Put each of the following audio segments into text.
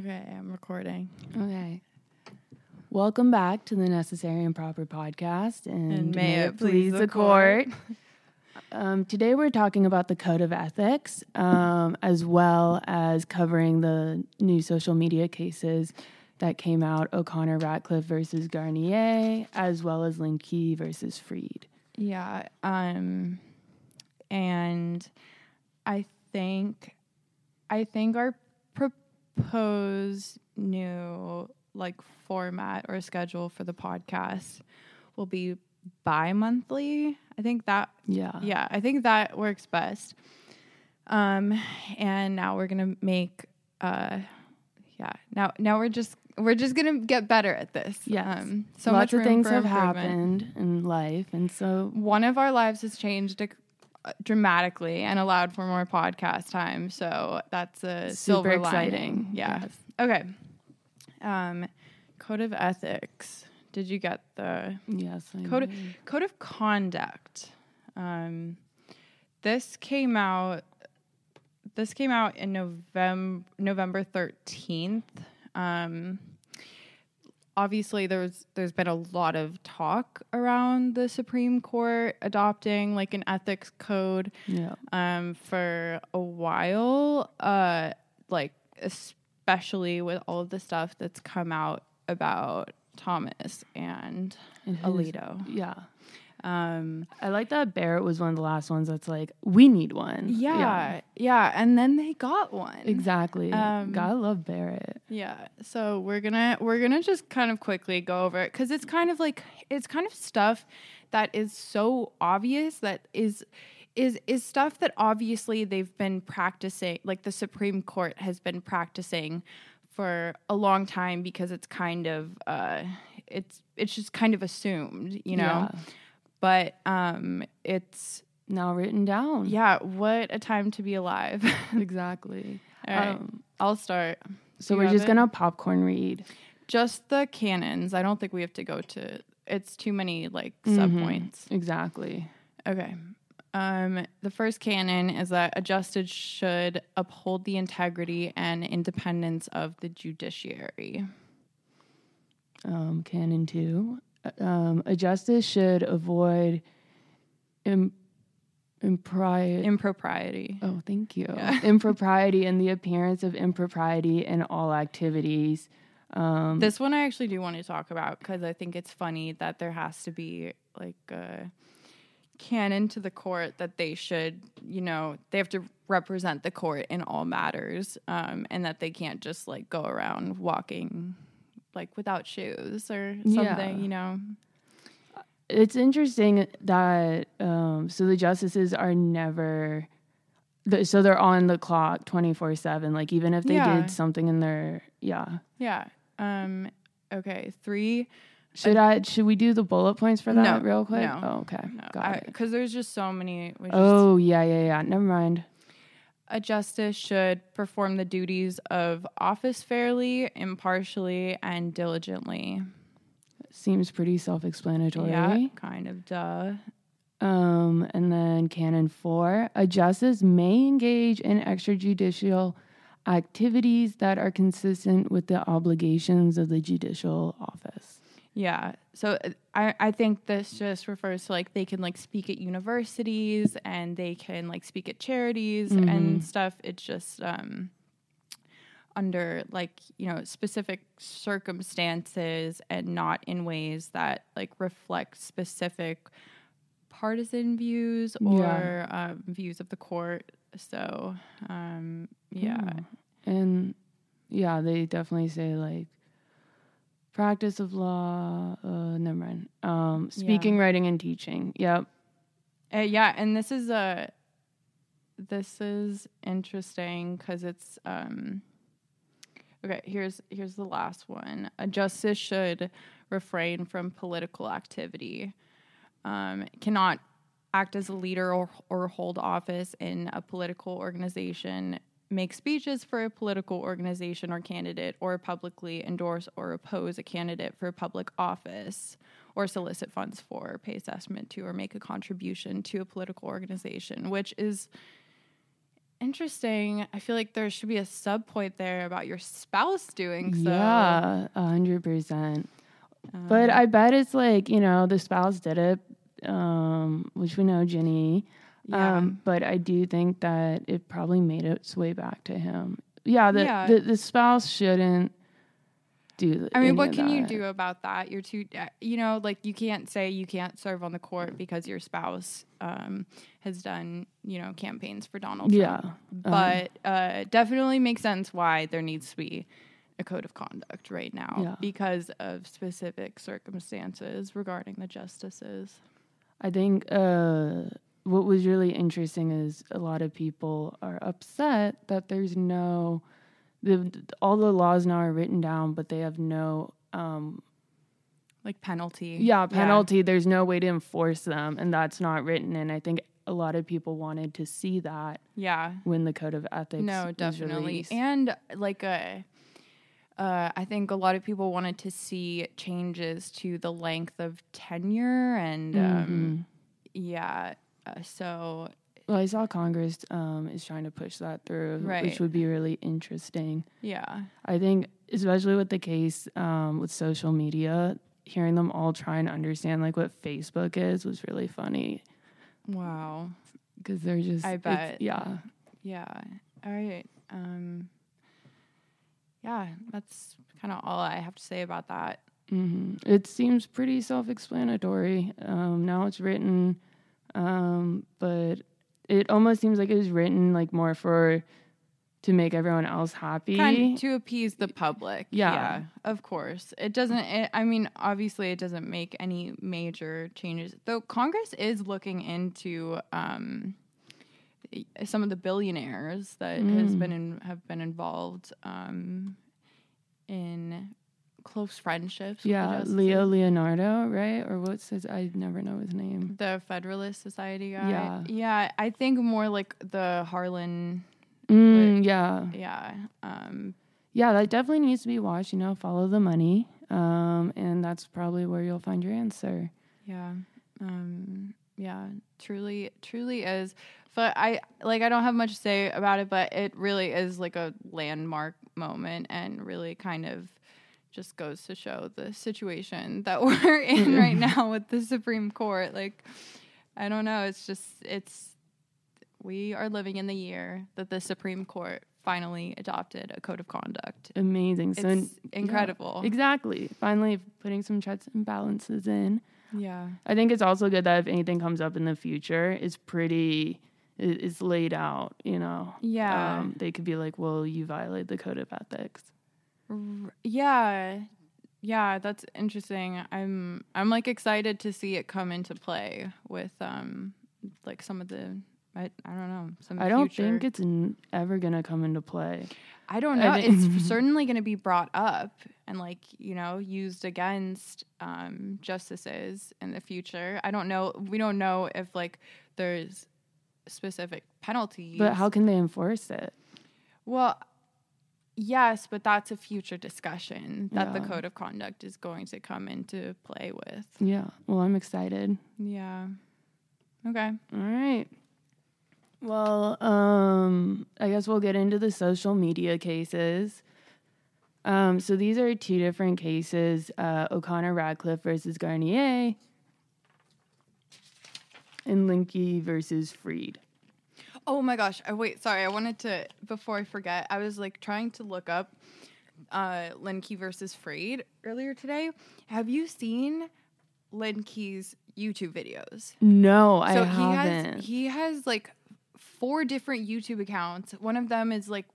Okay, I'm recording. Okay. Welcome back to the Necessary and Proper podcast. And, And may it please the court. um, today we're talking about the code of ethics, um, as well as covering the new social media cases that came out O'Connor Ratcliff versus Garnier, as well as Lindke versus Freed. Yeah. Um and I think I think our proposed new like format or schedule for the podcast will be bi-monthly. I think that Yeah. yeah, I think that works best. Um and now we're going to make uh yeah, now now we're just we're just to get better at this. Yeah, Um so Lots much of things have happened in life. And so, one of our lives has changed dramatically and allowed for more podcast time. So that's a Super silver exciting. lining. Yeah. Yes. Okay. Um, code of ethics. Did you get the yes. I code of, code of conduct? Um, this came out. This came out in November November thirteenth. Um, obviously there's there's been a lot of talk around the Supreme Court adopting like an ethics code Yeah. um, for a while, uh, like especially with all of the stuff that's come out about Thomas and And Alito. Yeah. Um, I like that Barrett was one of the last ones that's like, we need one. yeah, yeah, and then they got one. exactly. Um, Gotta love Barrett. Yeah. So we're gonna we're gonna just kind of quickly go over it because it's kind of like it's kind of stuff that is so obvious that is is is stuff that obviously they've been practicing like the Supreme Court has been practicing for a long time because it's kind of uh it's it's just kind of assumed, you know. Yeah. But um it's Now written down. yeah, what a time to be alive. Exactly. All right. Um, I'll start. so we're just it? gonna popcorn read. just the canons. I don't think we have to go to it's too many like Mhm. subpoints. Exactly. Okay. Um the first canon is that a justice should uphold the integrity and independence of the judiciary. Um, canon two. Um, a justice should avoid Im- impri- Impropriety. Oh, thank you. Yeah. impropriety and the appearance of impropriety in all activities. Um, This one I actually do want to talk about because I think it's funny that there has to be like a canon to the court that they should, you know, they have to represent the court in all matters, um, and that they can't just like go around walking like without shoes or something, Yeah. you know. it's interesting that um, so the justices are never the, so they're on the clock 24 7 like even if they Yeah. did something in their yeah Yeah. Um. Okay. Three. should i should we do the bullet points for that No, real quick no, oh okay No, got it because there's just so many. just- oh yeah yeah yeah never mind A justice should perform the duties of office fairly, impartially, and diligently. seems pretty self-explanatory Yeah, kind of duh. um and then canon four a justice may engage in extrajudicial activities that are consistent with the obligations of the judicial office Yeah. So I, I think this just refers to like they can like speak at universities and they can like speak at charities and stuff. It's just um under like, you know, specific circumstances and not in ways that like reflect specific partisan views or Yeah. um, views of the court. So um yeah. And yeah, they definitely say like practice of law. Uh, never mind. Um, speaking, writing, and teaching. Yep. Uh, yeah, and this is a this is interesting because it's um okay. Here's here's the last one. A justice should refrain from political activity. Um, cannot act as a leader or or hold office in a political organization. Make speeches for a political organization or candidate, or publicly endorse or oppose a candidate for public office or solicit funds for, pay assessment to, or make a contribution to a political organization, which is interesting. I feel like there should be a sub point there about your spouse doing so. Yeah, a hundred percent. But I bet it's like you know the spouse did it, um, which we know Ginni. Yeah. Um, but I do think that it probably made its way back to him. Yeah, the Yeah. the, the spouse shouldn't do. I mean, what can you do about that? You're too, uh, you know, like you can't say you can't serve on the court because your spouse um, has done, you know, campaigns for Donald Yeah, Trump. um, But uh, definitely makes sense why there needs to be a code of conduct right now Yeah. because of specific circumstances regarding the justices. I think uh, what was really interesting is a lot of people are upset that there's no the all the laws now are written down, but they have no um, Like penalty. yeah penalty. There's no way to enforce them, and that's not written. And I think a lot of people wanted to see that Yeah. when the code of ethics. No, definitely. And like a uh, I think a lot of people wanted to see changes to the length of tenure and Mm-hmm. um, yeah. Uh, so well, I saw Congress um, is trying to push that through, Right. which would be really interesting. yeah, I think, especially with the case um, with social media, hearing them all try and understand like what Facebook is was really funny wow, because they're just. I it's- bet. Yeah. yeah. All right. Um, yeah, that's kind of all I have to say about that. hmm It seems pretty self-explanatory. Um, now it's written, um, but it almost seems like it was written like more for to make everyone else happy. Kind to appease the public. Yeah. of course. It doesn't. It, I mean, obviously, it doesn't make any major changes. Though Congress is looking into um, some of the billionaires that has Mm. been in, have been involved um, in close friendships. yeah. Leo Leonardo, right? Or what's his? I never know his name. the Federalist Society guy. Yeah. yeah. I think more like the Harlan. Mm, yeah, Yeah, um, yeah, that definitely needs to be watched. You know, follow the money, um, and that's probably where you'll find your answer. Yeah. Um yeah, truly truly is. But I like I don't have much to say about it, but it really is like a landmark moment and really kind of just goes to show the situation that we're in right now with the Supreme Court. Like I don't know, it's just it's we are living in the year that the Supreme Court finally adopted a code of conduct. Amazing. So It's incredible. exactly. Finally, putting some checks and balances in. Yeah. I think it's also good that if anything comes up in the future, it's pretty. It's laid out, you know. Yeah. Um, they could be like, "Well, you violate the code of ethics." Yeah. Yeah, that's interesting. I'm I'm like excited to see it come into play with um like some of the I, I don't know, some I don't future- think it's n- ever gonna come into play. I don't know. think- it's certainly going to be brought up and like, you know, used against um justices in the future. I don't know. We don't know if like there's specific penalties. But how can they enforce it? Well, yes, but that's a future discussion that the code of conduct is going to come into play with. Yeah. Well, I'm excited. Yeah. Okay. All right. Well, um, I guess we'll get into the social media cases. Um, so these are two different cases: uh, O'Connor Ratcliff versus Garnier, and Lindke versus Freed. Oh my gosh. I wait, sorry. I wanted to before I forget. I was like trying to look up uh Lindke versus Freed earlier today. Have you seen Lindke's YouTube videos? No, I so he haven't. has he has like four different YouTube accounts. One of them is like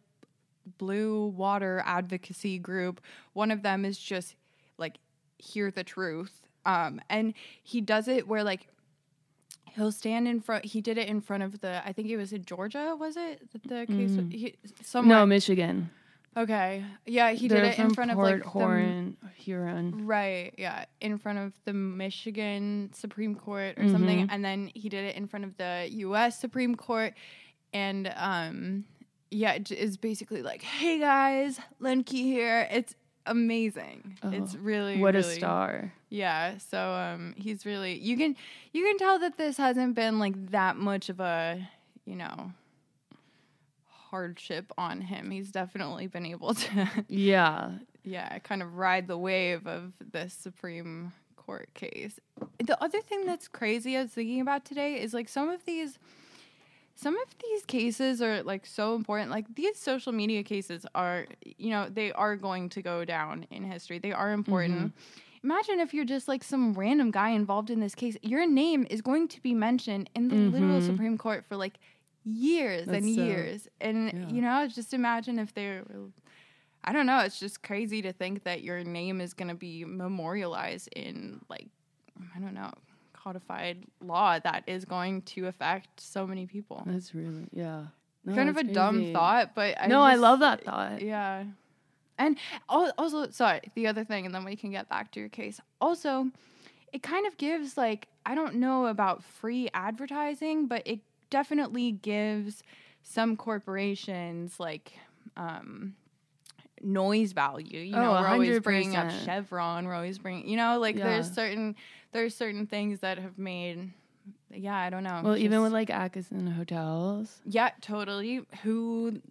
Blue Water Advocacy Group. One of them is just like hear the truth. Um and he does it where like he'll stand in front he did it in front of the I think it was in Georgia, was it? That the case he, somewhere no, Michigan. Okay. Yeah, he They're did it in front Port of like the Huron, Huron. Right, yeah, in front of the Michigan Supreme Court or something, and then he did it in front of the U.S. Supreme Court, and um, yeah, it is basically like, "Hey guys, Lindke here." It's amazing. It's really What a star! Yeah, so um, he's really you can you can tell that this hasn't been like that much of a you know hardship on him. He's definitely been able to, Yeah. yeah, kind of ride the wave of this Supreme Court case. The other thing that's crazy I was thinking about today is like some of these some of these cases are like so important. Like these social media cases are, you know, they are going to go down in history. They are important. Imagine if you're just like some random guy involved in this case. Your name is going to be mentioned in the literal Mhm. Supreme Court for like years That's and so- years. And yeah. you know, just imagine if they're I don't know, it's just crazy to think that your name is going to be memorialized in like I don't know, codified law that is going to affect so many people. That's really yeah. No, kind of a that's dumb thought, but I no, I love that thought. Yeah. And also, sorry, the other thing, and then we can get back to your case. Also, it kind of gives, like, I don't know about free advertising, but it definitely gives some corporations, like, um, noise value. You know, Oh, we're always bringing up Chevron. We're always bringing, you know, like there's certain there's certain things that have made. Yeah, I don't know. Well, even with like Acheson hotels, yeah, totally. Who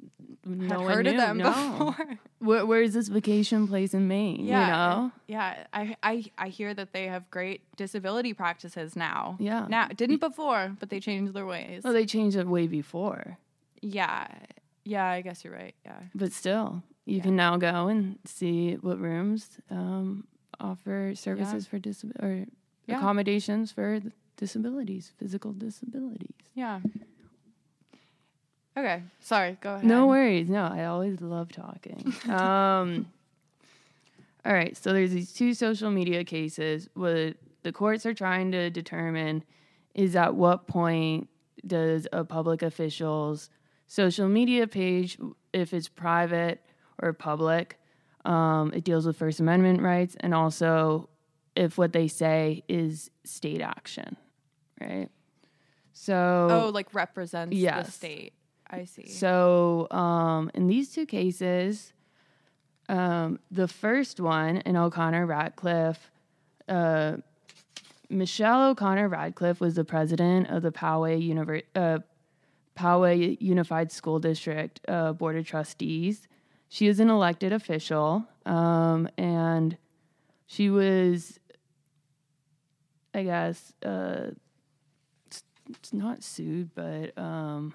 no had heard of them no. before? Where, where is this vacation place in Maine? Yeah, You know? yeah. I, I I hear that they have great disability practices now. Yeah. Now didn't before, but they changed their ways. Well, they changed it way before, yeah, yeah. I guess you're right. Yeah. but still, you Yeah. can now go and see what rooms um, offer services for disab- or Yeah. accommodations for th- disabilities, physical disabilities. Yeah. Okay. Sorry. Go ahead. No worries. No, I always love talking. um, all right. So there's these two social media cases. What the courts are trying to determine is at what point does a public official's social media page, if it's private or public, um, it deals with First Amendment rights, and also if what they say is state action, right? So Oh, like represents the state. I see. so, um, in these two cases, um, the first one in O'Connor Ratcliff, uh, Michelle O'Connor Ratcliff was the president of the Poway, Univer- uh, Poway Unified School District uh, Board of Trustees. She is an elected official, um, and she was, I guess, uh, not sued, but. Um,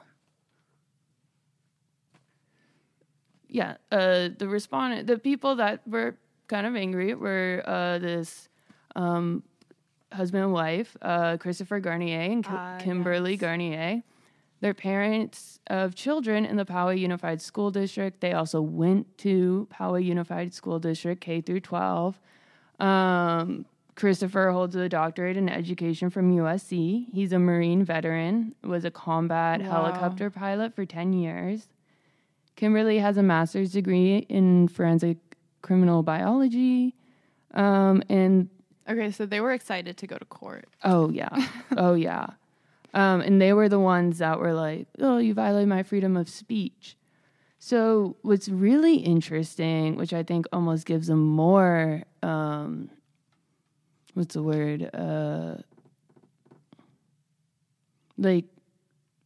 yeah, uh, the respondent, the people that were kind of angry were uh, this um, husband and wife, uh, Christopher Garnier and Ki- Ah, Kimberly yes. Garnier. They're parents of children in the Poway Unified School District. They also went to Poway Unified School District K through 12. Um, Christopher holds a doctorate in education from USC. He's a Marine veteran, was a combat Wow. helicopter pilot for 10 years. Kimberly has a master's degree in forensic criminal biology. Um, and okay, so they were excited to go to court. oh, yeah. oh, yeah. Um, and they were the ones that were like, oh, you violate my freedom of speech. So, what's really interesting, which I think almost gives them more, um, what's the word? Uh, like,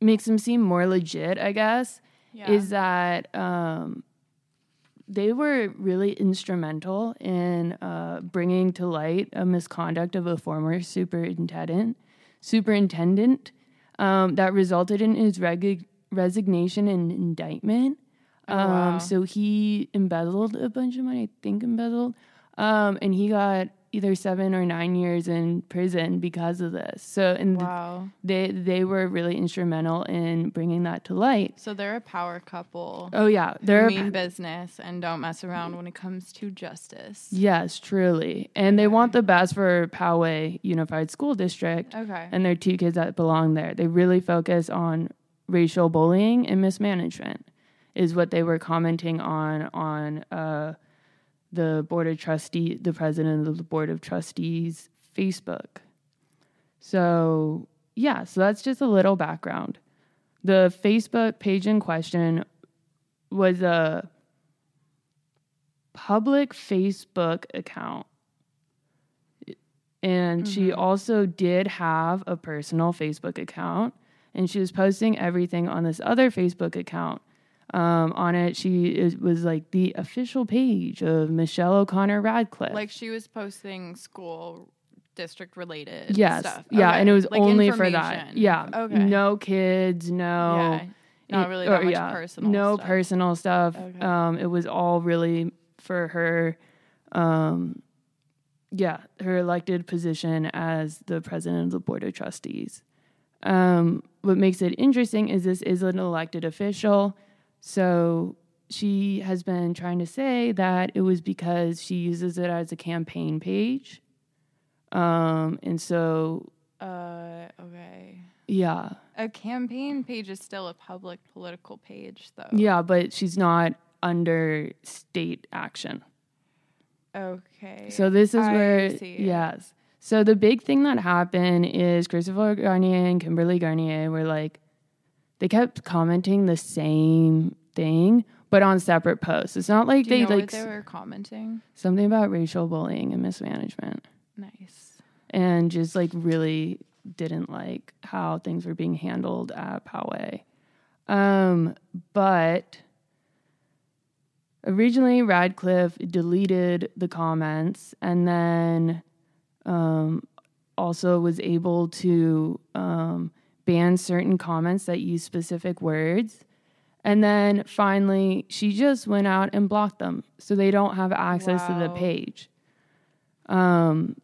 makes them seem more legit, I guess, Yeah. is that um, they were really instrumental in uh, bringing to light a misconduct of a former superintendent, superintendent um, that resulted in his reg- resignation and indictment. Oh, um, wow. So he embezzled a bunch of money, I think embezzled, um, and he got either seven or nine years in prison because of this. So and wow. they they were really instrumental in bringing that to light. So they're a power couple. Oh yeah, they're mean business and don't mess around when it comes to justice. yes, truly, and they want the best for Poway Unified School District Okay. and their two kids that belong there. They really focus on racial bullying and mismanagement, is what they were commenting on on uh, the board of trustee, the president of the board of trustees Facebook. So yeah, so that's just a little background. The Facebook page in question was a public Facebook account. And she mm-hmm. also did have a personal Facebook account, and she was posting everything on this other Facebook account. Um, on it, she it was like the official page of Michelle O'Connor Ratcliff. Like she was posting school district related yes, stuff. yeah, Okay. and it was Like only for that. Yeah, Okay. no kids, no. Yeah. Not really or, that much yeah, personal No stuff. personal stuff. Okay. Um, it was all really for her. Um, yeah, her elected position as the president of the board of trustees. Um, what makes it interesting is this is an elected official, so she has been trying to say that it was because she uses it as a campaign page. Um, and so Uh okay. yeah, A campaign page is still a public political page though. yeah, but she's not under state action. Okay. So this is I where see. yes. So the big thing that happened is Christopher Garnier and Kimberly Garnier were like they kept commenting the same thing but on separate posts. It's not like Do they like they were commenting? something about racial bullying and mismanagement Nice. and just like really didn't like how things were being handled at Poway. Um, but originally Ratcliff deleted the comments and then um, also was able to um, ban certain comments that use specific words. And then finally, she just went out and blocked them so they don't have access to the page. Um,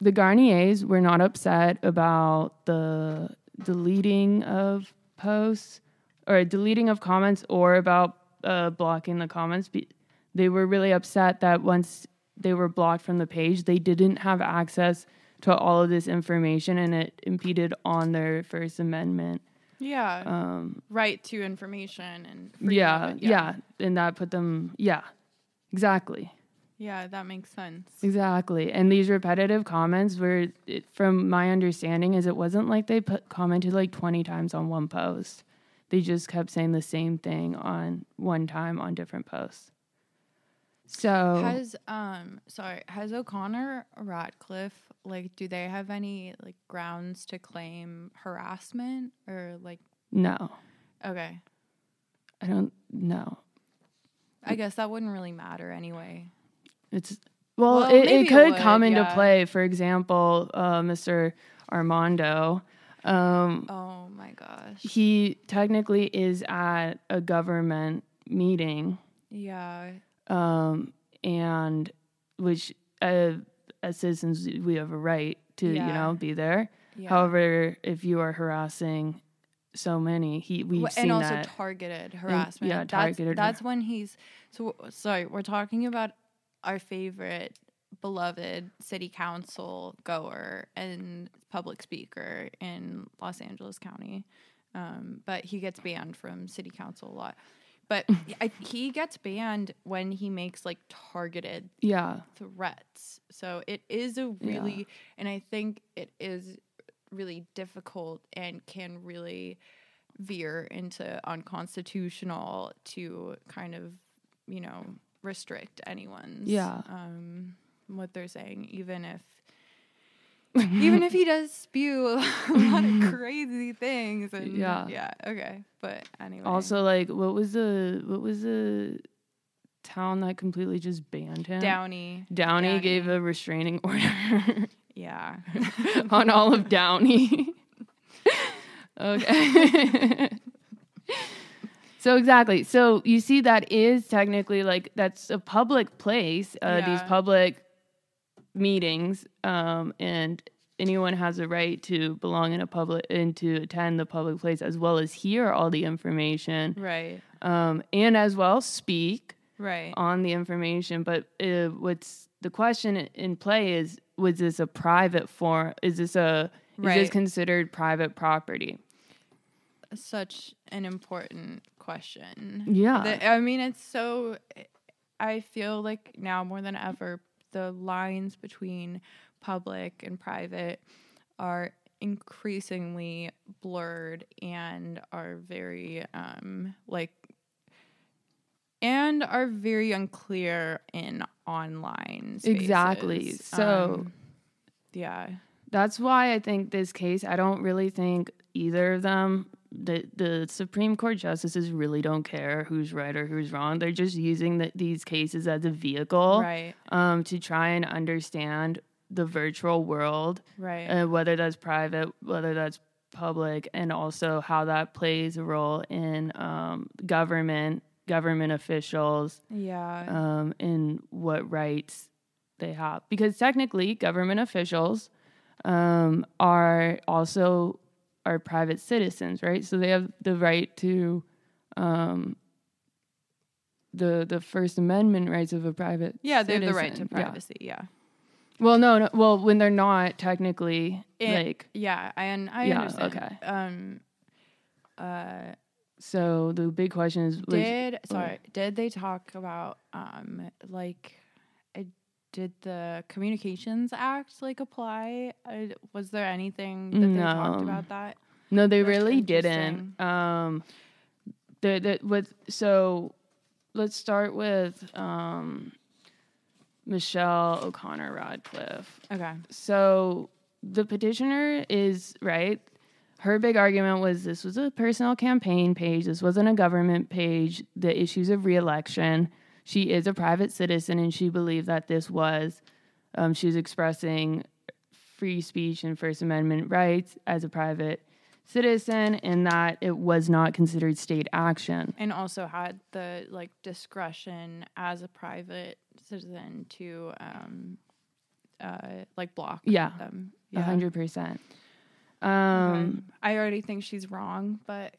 the Garniers were not upset about the deleting of posts or deleting of comments or about uh, blocking the comments. They were really upset that once they were blocked from the page, they didn't have access to all of this information and it impeded on their First Amendment. Yeah. Um, right to information and yeah, of yeah, And that put them, yeah, exactly. Yeah, that makes sense. Exactly. And these repetitive comments were, it, from my understanding, is it wasn't like they put, commented like 20 times on one post. They just kept saying the same thing on one time on different posts. So, Has um sorry, has O'Connor Ratcliff like do they have any like grounds to claim harassment or like no, okay. I don't know. I guess that wouldn't really matter anyway. It's, well, Well, it, it it could would, come into yeah. play. For example, uh, Mr. Armando. Um, Oh my gosh. he technically is at a government meeting Yeah. Um, and which uh, as citizens we have a right to you know be there. Yeah. However, if you are harassing so many, he we've Wh- seen and also that. targeted harassment. yeah, targeted har- That's when he's so sorry. We're talking about our favorite, beloved city council goer and public speaker in Los Angeles County, um, but he gets banned from city council a lot. But I, he gets banned when he makes like targeted yeah, threats. So it is a really, and I think it is really difficult and can really veer into unconstitutional to kind of, you know, restrict anyone's Yeah. um, what they're saying, even if. Even if he does spew a lot of crazy things and Yeah. yeah okay but anyway Also, like, what was the what was the town that completely just banned him? downey Downey, Downey. gave a restraining order yeah on all of Downey. okay. so exactly. So you see that is technically like that's a public place, uh, these public meetings um, and anyone has a right to belong in a public and to attend the public place as well as hear all the information right um, and as well speak right on the information. But uh, what's the question in play is: Was this a private form? Is this a is this considered private property? such an important question. Yeah. The- I mean, it's so. I feel like now more than ever, the lines between public and private are increasingly blurred and are very um like and are very unclear in online spaces. Exactly. So- Um, yeah That's why I think this case. I don't really think either of them the the Supreme Court justices really don't care who's right or who's wrong. They're just using the, these cases as a vehicle, Right. um, to try and understand the virtual world, Right. uh, whether that's private, whether that's public, and also how that plays a role in um, government, government officials, yeah. um, in what rights they have. Because technically, government officials um, are also are private citizens, right? So they have the right to um, the the First Amendment rights of a private. yeah, they have the right to citizen. Yeah. privacy. Yeah. Well, no, no. Well, when they're not technically It- like Yeah, I un- I Yeah, understand. okay. Um uh so, the big question is: was, did sorry, did they talk about um like did the Communications Act like apply? Uh, was there anything that they talked about that? No, they That's really didn't. Um, the the with so let's start with um, Michelle O'Connor Ratcliff. Okay. So the petitioner is right. Her big argument was this was a personal campaign page. This wasn't a government page. The issues of reelection. She is a private citizen, and she believed that this was. Um, she was expressing free speech and First Amendment rights as a private citizen, and that it was not considered state action. And also had the like discretion as a private citizen to um uh like block Yeah, them. a hundred percent. Um, Okay. I already think she's wrong, but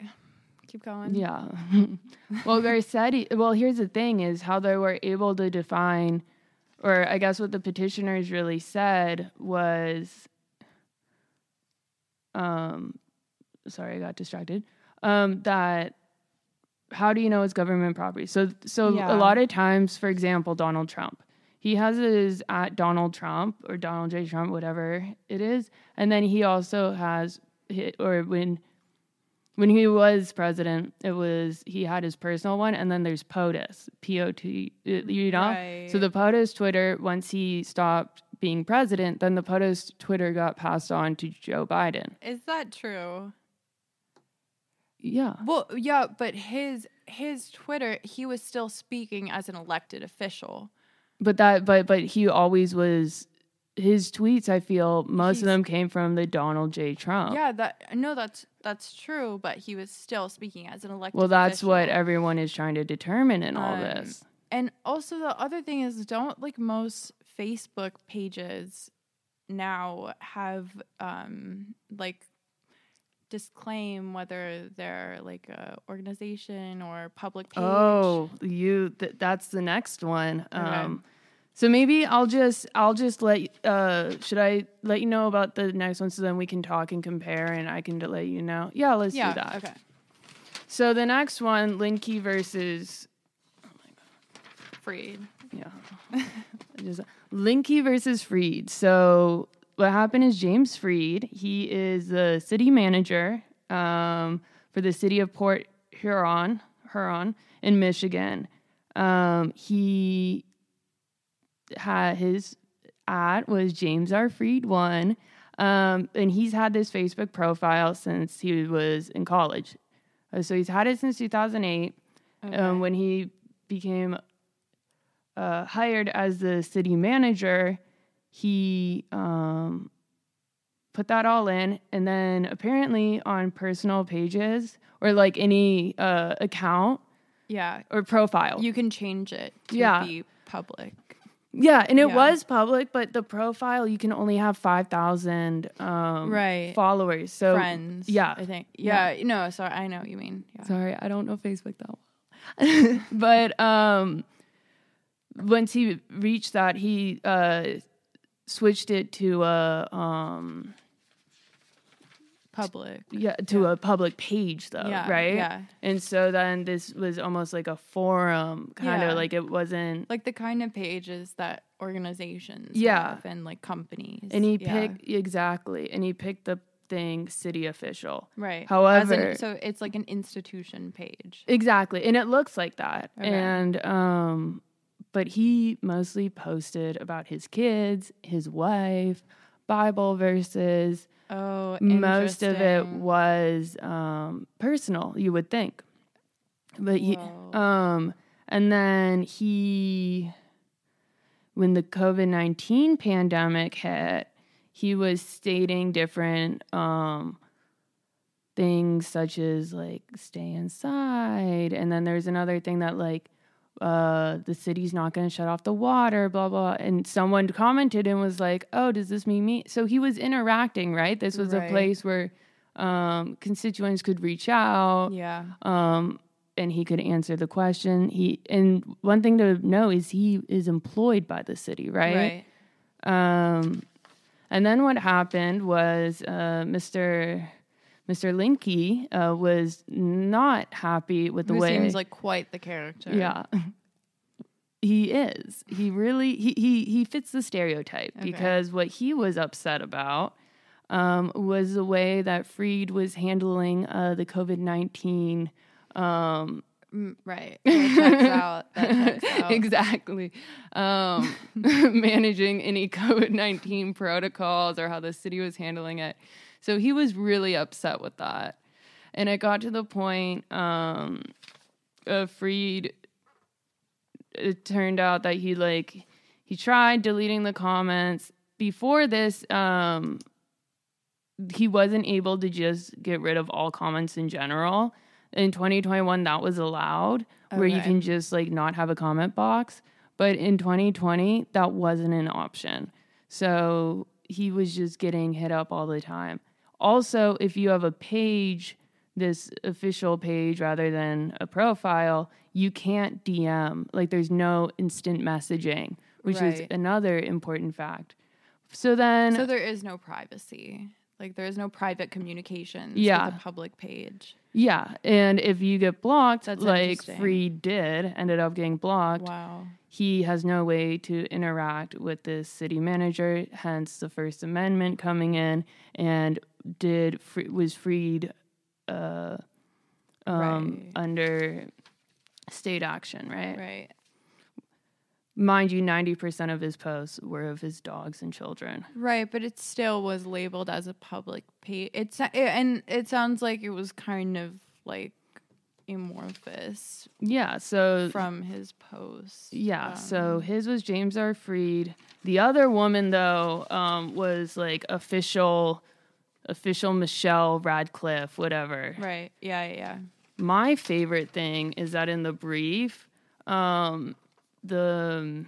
keep going. Yeah. well, Garcetti, well, here's the thing is how they were able to define, or I guess what the petitioners really said was, um, sorry, I got distracted, um, that how do you know it's government property? So, so Yeah. a lot of times, for example, Donald Trump, he has his at Donald Trump or Donald J. Trump, whatever it is. And then he also has, or when, when he was president, it was he had his personal one, and then there's POTUS, P O T, uh, you know. Right. So the POTUS Twitter, once he stopped being president, then the POTUS Twitter got passed on to Joe Biden. Is that true? Yeah, Well, yeah, but his his Twitter, he was still speaking as an elected official. but that, but but he always was. His tweets, I feel, most of them came from the Donald J. Trump. Yeah, that no, that's that's true, but he was still speaking as an elected. Well, that's what everyone is trying to determine in all Um, this. And also the other thing is, don't like most Facebook pages now have um like disclaim whether they're like a organization or public page. Oh, you th- that's the next one. Okay. Um so maybe I'll just I'll just let uh should I let you know about the next one so then we can talk and compare and I can let you know. Yeah, let's yeah. do that. Okay. So the next one, Lindke versus Freed. yeah. just Lindke versus Freed. So what happened is James Freed, he is the city manager um, for the city of Port Huron, Huron in Michigan. Um, he had his at was James R. Freed one. Um, and he's had this Facebook profile since he was in college. Uh, so he's had it since 2008 Okay. um, when he became uh, hired as the city manager, he um, put that all in, and then apparently on personal pages or like any uh, account yeah. or profile, You can change it to Yeah. be public. Yeah, and it Yeah. was public, but the profile you can only have five thousand um, Right. followers. So Friends. yeah. I think. Yeah. Yeah. No, sorry. I know what you mean. Yeah. Sorry, I don't know Facebook that well. but um, once he reached that, he uh, switched it to a um, Public. yeah to Yeah. a public page though, Yeah, right? yeah. And so then this was almost like a forum, kind of Yeah. like it wasn't. Like the kind of pages that organizations Yeah. have and like companies. And he picked exactly, and he picked the thing city official. right. However, in- so it's like an institution page. Exactly. And it looks like that. Okay. And um but he mostly posted about his kids, his wife, Bible verses. Oh, Most of it was um, personal, you would think. But he, um, and then he, when the COVID 19 pandemic hit, he was stating different um, things such as like stay inside. And then there's another thing that like uh, the city's not going to shut off the water, blah, blah. And someone commented and was like, oh, does this mean me? So he was interacting, right? This was Right. a place where um, constituents could reach out Yeah. um, and he could answer the question. He and one thing to know is he is employed by the city, right? Right. Um, and then what happened was uh, Mr. Mr. Lindke uh, was not happy with the Who way seems like quite the character. yeah. He is. He really he he he fits the stereotype Okay. because what he was upset about um, was the way that Freed was handling uh, the COVID nineteen. Um, Mm, right. That out. That checks out. exactly. Um, managing any COVID 19 protocols or how the city was handling it. So he was really upset with that. And it got to the point um, of Freed, it turned out that he like, he tried deleting the comments. Before this, um, he wasn't able to just get rid of all comments in general. In 2021, that was allowed, where you can just like not have a comment box. But in 2020, that wasn't an option. So he was just getting hit up all the time. Also, if you have a page, this official page rather than a profile, you can't DM. Like there's no instant messaging, which is another important fact. So then So there is no privacy. Like there is no private communications Yeah. with a public page. Yeah, and if you get blocked, That's like. Freed did, ended up getting blocked, Wow. he has no way to interact with the city manager. Hence, the First Amendment coming in and did free, was freed uh, um, Right. under state action, right? Right. Mind you, ninety percent of his posts were of his dogs and children. Right, but it still was labeled as a public page. It's and it sounds like it was kind of like amorphous Yeah, so from his post. Yeah, Um, so his was James R. Freed. The other woman though um, was like official, official Michelle Ratcliff, whatever. right. Yeah, yeah, yeah. My favorite thing is that in the brief, um, the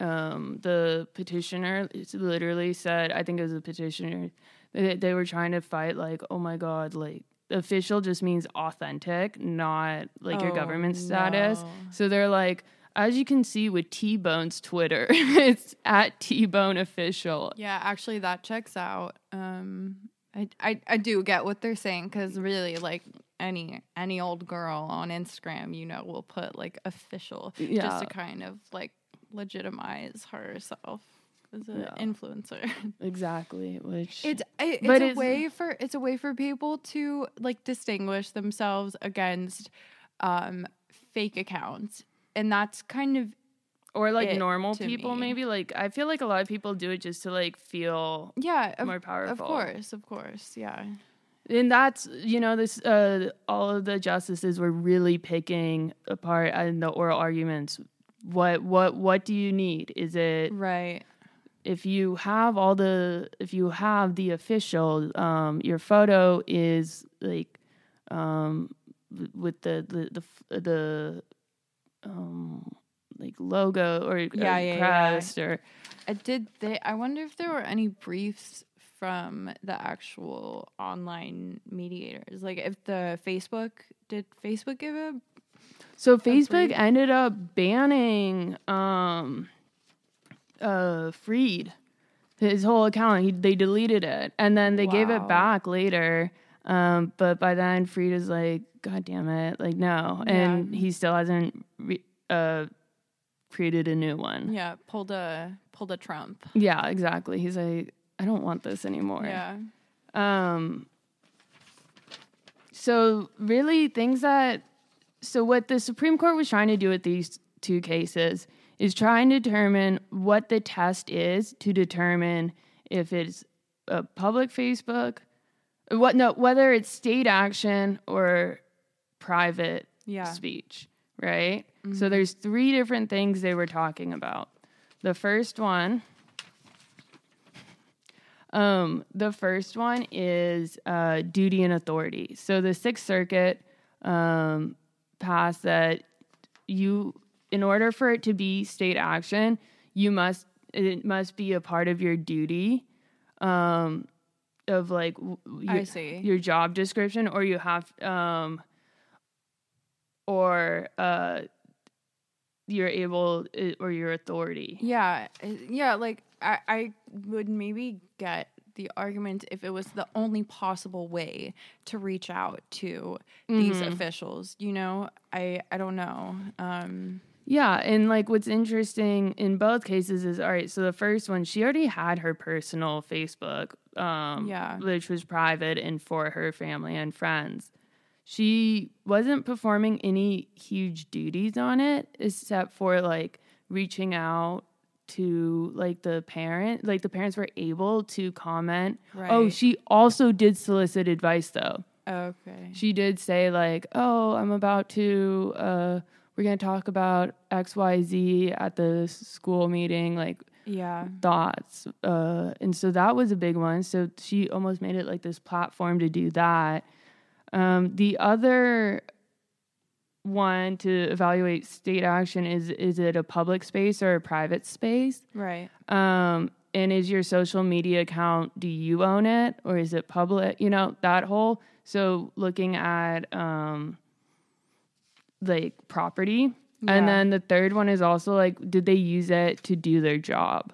um, the petitioner literally said, I think it was a petitioner, they, they were trying to fight like, oh my god, like official just means authentic, not like your Oh, government status. no. So they're like, as you can see with T Bone's Twitter, it's at T Bone official. Yeah, actually, that checks out. Um, I, I, I do get what they're saying because really, like any any old girl on Instagram, you know, will put like official Yeah. just to kind of like legitimize herself as an Yeah. influencer. Exactly. Which It's it, it's a it's- way for it's a way for people to like distinguish themselves against um fake accounts, and that's kind of or like it normal people me. maybe like i feel like a lot of people do it just to like feel yeah, of, more powerful of course, of course, yeah. and that's you know this uh all of the justices were really picking apart in the oral arguments what what what do you need is it Right. if you have all the if you have the official um your photo is like um with the the the, the um like logo or, or Yeah, yeah, yeah. crest or I did they I wonder if there were any briefs from the actual online mediators. Like if the Facebook did Facebook give a So Facebook brief? ended up banning um uh Freed his whole account. He, they deleted it and then they gave it back later. Um, but by then Freed is like, God damn it, like no, and Yeah. he still hasn't re- uh created a new one. yeah, pulled a pulled a Trump. Yeah, exactly. He's like, I don't want this anymore. Yeah. Um, so really things that so what the Supreme Court was trying to do with these two cases is trying to determine what the test is to determine if it's a public Facebook, what no, whether it's state action or private Yeah. speech, right? So there's three different things they were talking about. The first one, um, the first one is uh, duty and authority. So the Sixth Circuit um, passed that you, in order for it to be state action, you must it must be a part of your duty um, of like w- I your- see. your job description, or you have um, or uh, you're able uh, or your authority. Yeah, uh, yeah. Like I, I would maybe get the argument if it was the only possible way to reach out to these officials. You know, I, I don't know. Um, Yeah, and like what's interesting in both cases is all right. So the first one, she already had her personal Facebook, um, Yeah. which was private and for her family and friends. She wasn't performing any huge duties on it, except for like reaching out to like the parent. Like the parents were able to comment. Oh, she also did solicit advice though okay. she did say like oh i'm about to uh we're gonna talk about xyz at the school meeting like Yeah. thoughts uh and so that was a big one so she almost made it like this platform to do that um the other one to evaluate state action is is it a public space or a private space Right. um and is your social media account do you own it or is it public you know that whole so looking at um like property. Yeah. and then the third one is also like did they use it to do their job?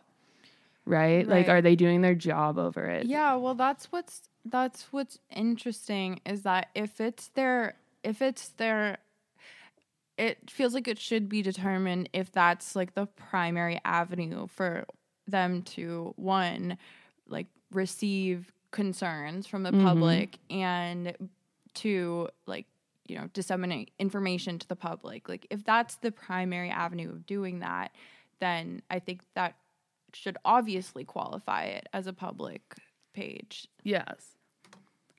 Right, like are they doing their job over it? Yeah, well that's what's that's what's interesting is that if it's their if it's their it feels like it should be determined if that's like the primary avenue for them to one like receive concerns from the mm-hmm. public and to like you know disseminate information to the public like if that's the primary avenue of doing that then i think that should obviously qualify it as a public page Yes.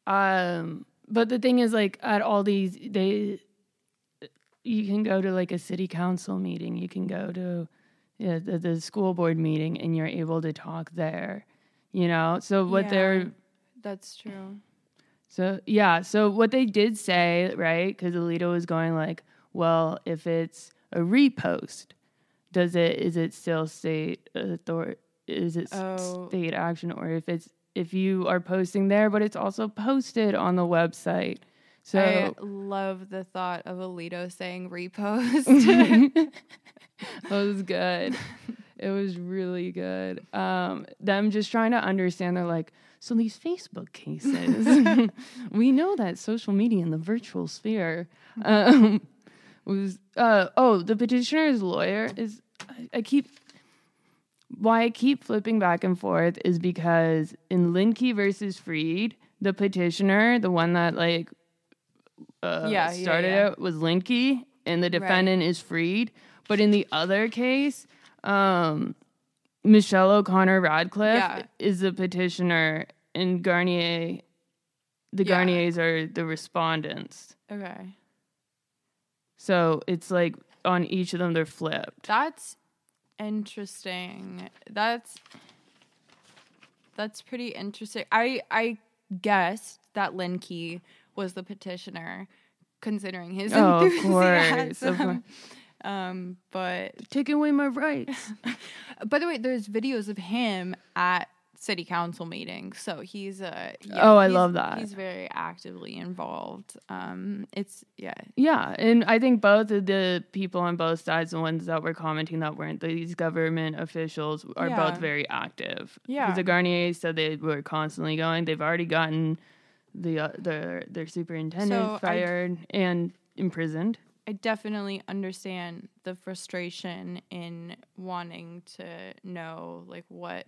Um, but the thing is, like, at all these, they, you can go to like a city council meeting, you can go to yeah, the, the school board meeting, and you're able to talk there. You know, so what Yeah. they're that's true so yeah, so what they did say, right? Because Alito was going like, well, if it's a repost, does it is it still state authority? Is it Oh. state action, or if it's if you are posting there, but it's also posted on the website? So i love the thought of alito saying repost That was good. it was really good. Um, them just trying to understand. They're like, so these Facebook cases, we know that social media in the virtual sphere um, was. Uh, oh, the petitioner's lawyer is. I, I keep. Why I keep flipping back and forth is because in Lindke versus Freed, the petitioner, the one that like uh, Yeah, yeah, started yeah. it was Lindke, and the defendant is freed. But in the other case, um, Michelle O'Connor Ratcliff Yeah. is the petitioner, and Garnier, the Yeah. Garniers are the respondents. okay So it's like on each of them they're flipped. that's interesting that's that's pretty interesting i i guessed that lindke was the petitioner considering his Oh, of enthusiasm. course, of course. um but Taking away my rights. By the way, there's videos of him at city council meetings, so he's a yeah, Oh, I love that. He's very actively involved. Um, it's yeah, Yeah, and I think both of the people on both sides, the ones that were commenting that weren't these government officials, are Yeah. both very active. Yeah. because the Garnier said they were constantly going. They've already gotten the uh, their their superintendent So I- fired and imprisoned. I definitely understand the frustration in wanting to know like what.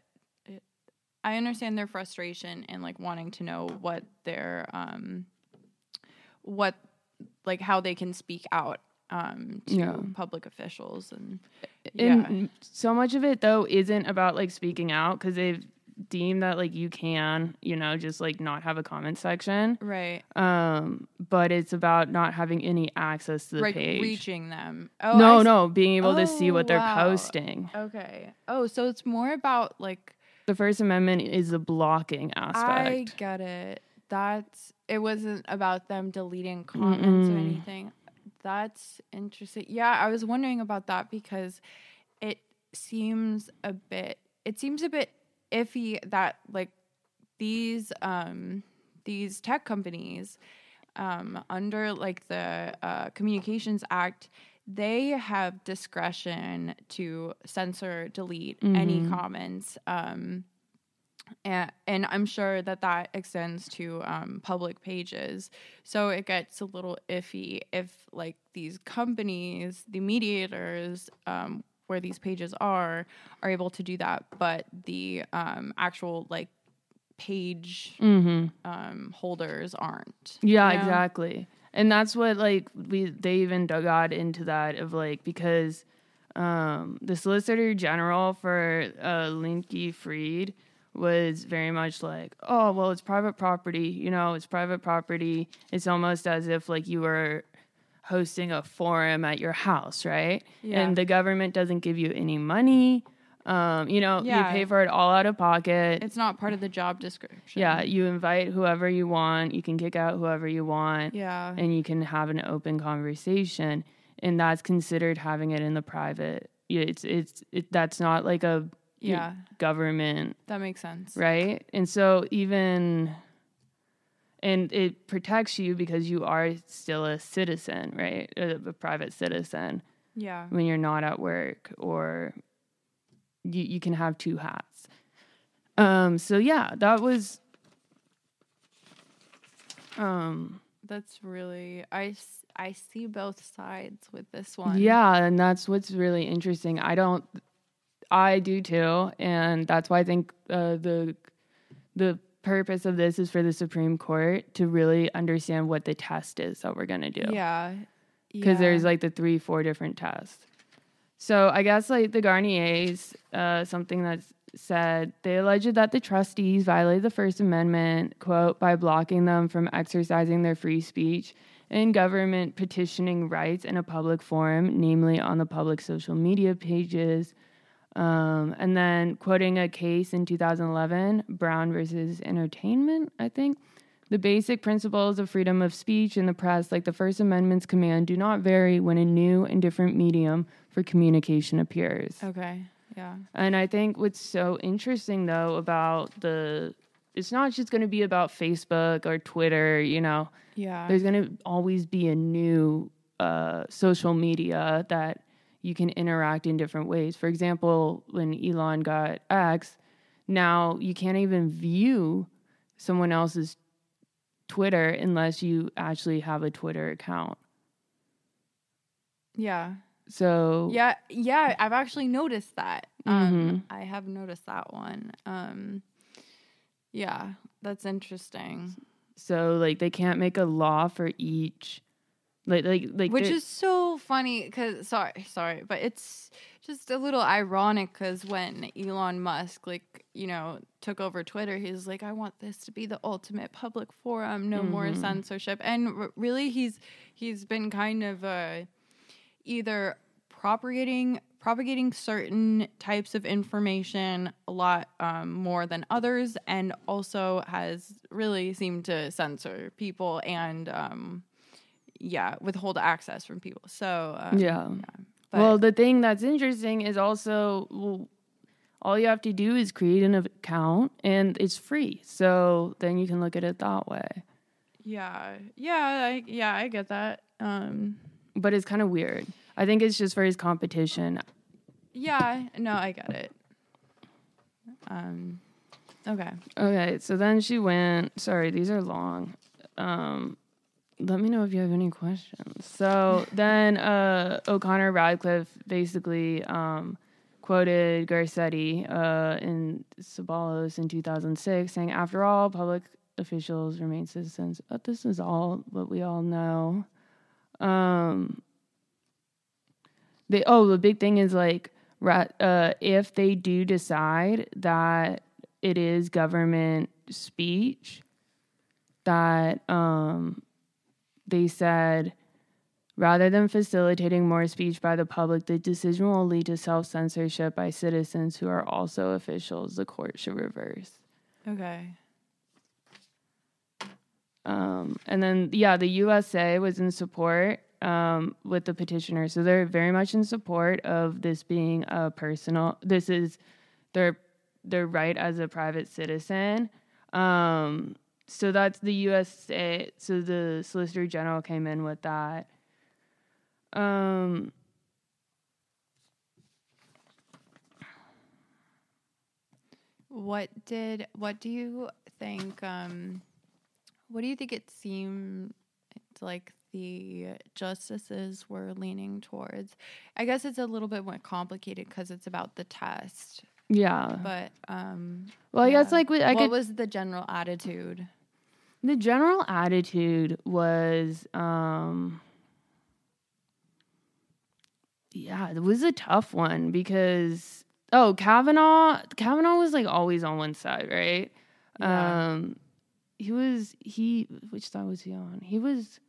I understand their frustration and like wanting to know what their um, what like how they can speak out um, to Yeah. public officials and And yeah. so much of it though isn't about like speaking out because they've deemed that like you can, you know, just like not have a comment section. right, Um, but it's about not having any access to the like page. reaching them. Oh, no, no, being able to see Oh, what they're posting. Okay. Oh, so it's more about like The First Amendment is the blocking aspect. I get it. That's it wasn't about them deleting comments or Mm-mm. anything. That's interesting. Yeah, I was wondering about that because it seems a bit it seems a bit iffy that like these um these tech companies um under like the uh, communications act they have discretion to censor delete any Mhm. comments um and, and I'm sure that that extends to um, public pages. So it gets a little iffy if, like, these companies, the mediators, um, where these pages are, are able to do that, but the um, actual like page mm-hmm. um, holders aren't. Yeah, you know? exactly. And that's what like we they even dug out into that of like because um the Solicitor General for uh Lindke Freed was very much like, oh well it's private property, you know, it's private property. It's almost as if like you were hosting a forum at your house, right? Yeah. And the government doesn't give you any money. Um, you know, Yeah. you pay for it all out of pocket. It's not part of the job description. yeah, you invite whoever you want, you can kick out whoever you want Yeah. and you can have an open conversation and that's considered having it in the private it's it's it, that's not like a Yeah. government That makes sense. right and so even and it protects you because you are still a citizen right a, a private citizen Yeah. when you're not at work or you, you can have two hats um so yeah that was um That's really I I see both sides with this one. Yeah, and that's what's really interesting. I don't, I do too, and that's why I think uh, the the purpose of this is for the Supreme Court to really understand what the test is that we're gonna do. Yeah. because Yeah. there's like the three, four different tests. So I guess like the Garniers, uh, something that's said they alleged that the trustees violated the First Amendment, quote, by blocking them from exercising their free speech and government petitioning rights in a public forum, namely on the public social media pages. Um, and then quoting a case in 2011, Brown versus Entertainment, I think. The basic principles of freedom of speech in the press, like the First Amendment's command, do not vary when a new and different medium for communication appears. Okay. Yeah. And I think what's so interesting, though, about the it's not just going to be about Facebook or Twitter, you know, Yeah. there's going to always be a new uh, social media that you can interact in different ways. For example, when Elon got X, now you can't even view someone else's Twitter unless you actually have a Twitter account. yeah. So Yeah, yeah, I've actually noticed that. Um, Mhm. I have noticed that one. Um, yeah, that's interesting. so like they can't make a law for each like like like Which is so funny because sorry, sorry, but it's just a little ironic because when Elon Musk, like you know, took over Twitter, he's like, "I want this to be the ultimate public forum, no more Mhm. censorship." And r- really, he's he's been kind of uh, either propagating propagating certain types of information a lot um, more than others, and also has really seemed to censor people and um, yeah, withhold access from people. So um, yeah. but well, the thing that's interesting is also well, all you have to do is create an account and it's free. So then you can look at it that way. yeah, yeah, I, yeah, I get that. Um, But it's kind of weird. I think it's just for his competition. yeah, no, I get it. Um, okay. Okay, so then she went. Sorry, these are long. Um, let me know if you have any questions. So then uh, O'Connor Ratcliff basically um, quoted Garcetti uh, in Ceballos in 2006, saying, "After all, public officials remain citizens." But this is all what we all know. Um, they oh the big thing is like uh, if they do decide that it is government speech that um they said rather than facilitating more speech by the public the decision will lead to self-censorship by citizens who are also officials the court should reverse Okay. Um, and then, yeah, the USA was in support um, with the petitioner. So they're very much in support of this being a personal, this is their, their right as a private citizen. Um, so that's the USA. So the Solicitor General came in with that. Um, What did what do you think um what do you think it seemed like the justices were leaning towards? I guess it's a little bit more complicated cuz it's about the test. yeah. But um Well, I guess like I what could, was the general attitude? the general attitude was um yeah it was a tough one because oh kavanaugh kavanaugh was like always on one side right Yeah. um he was he which side was he on he was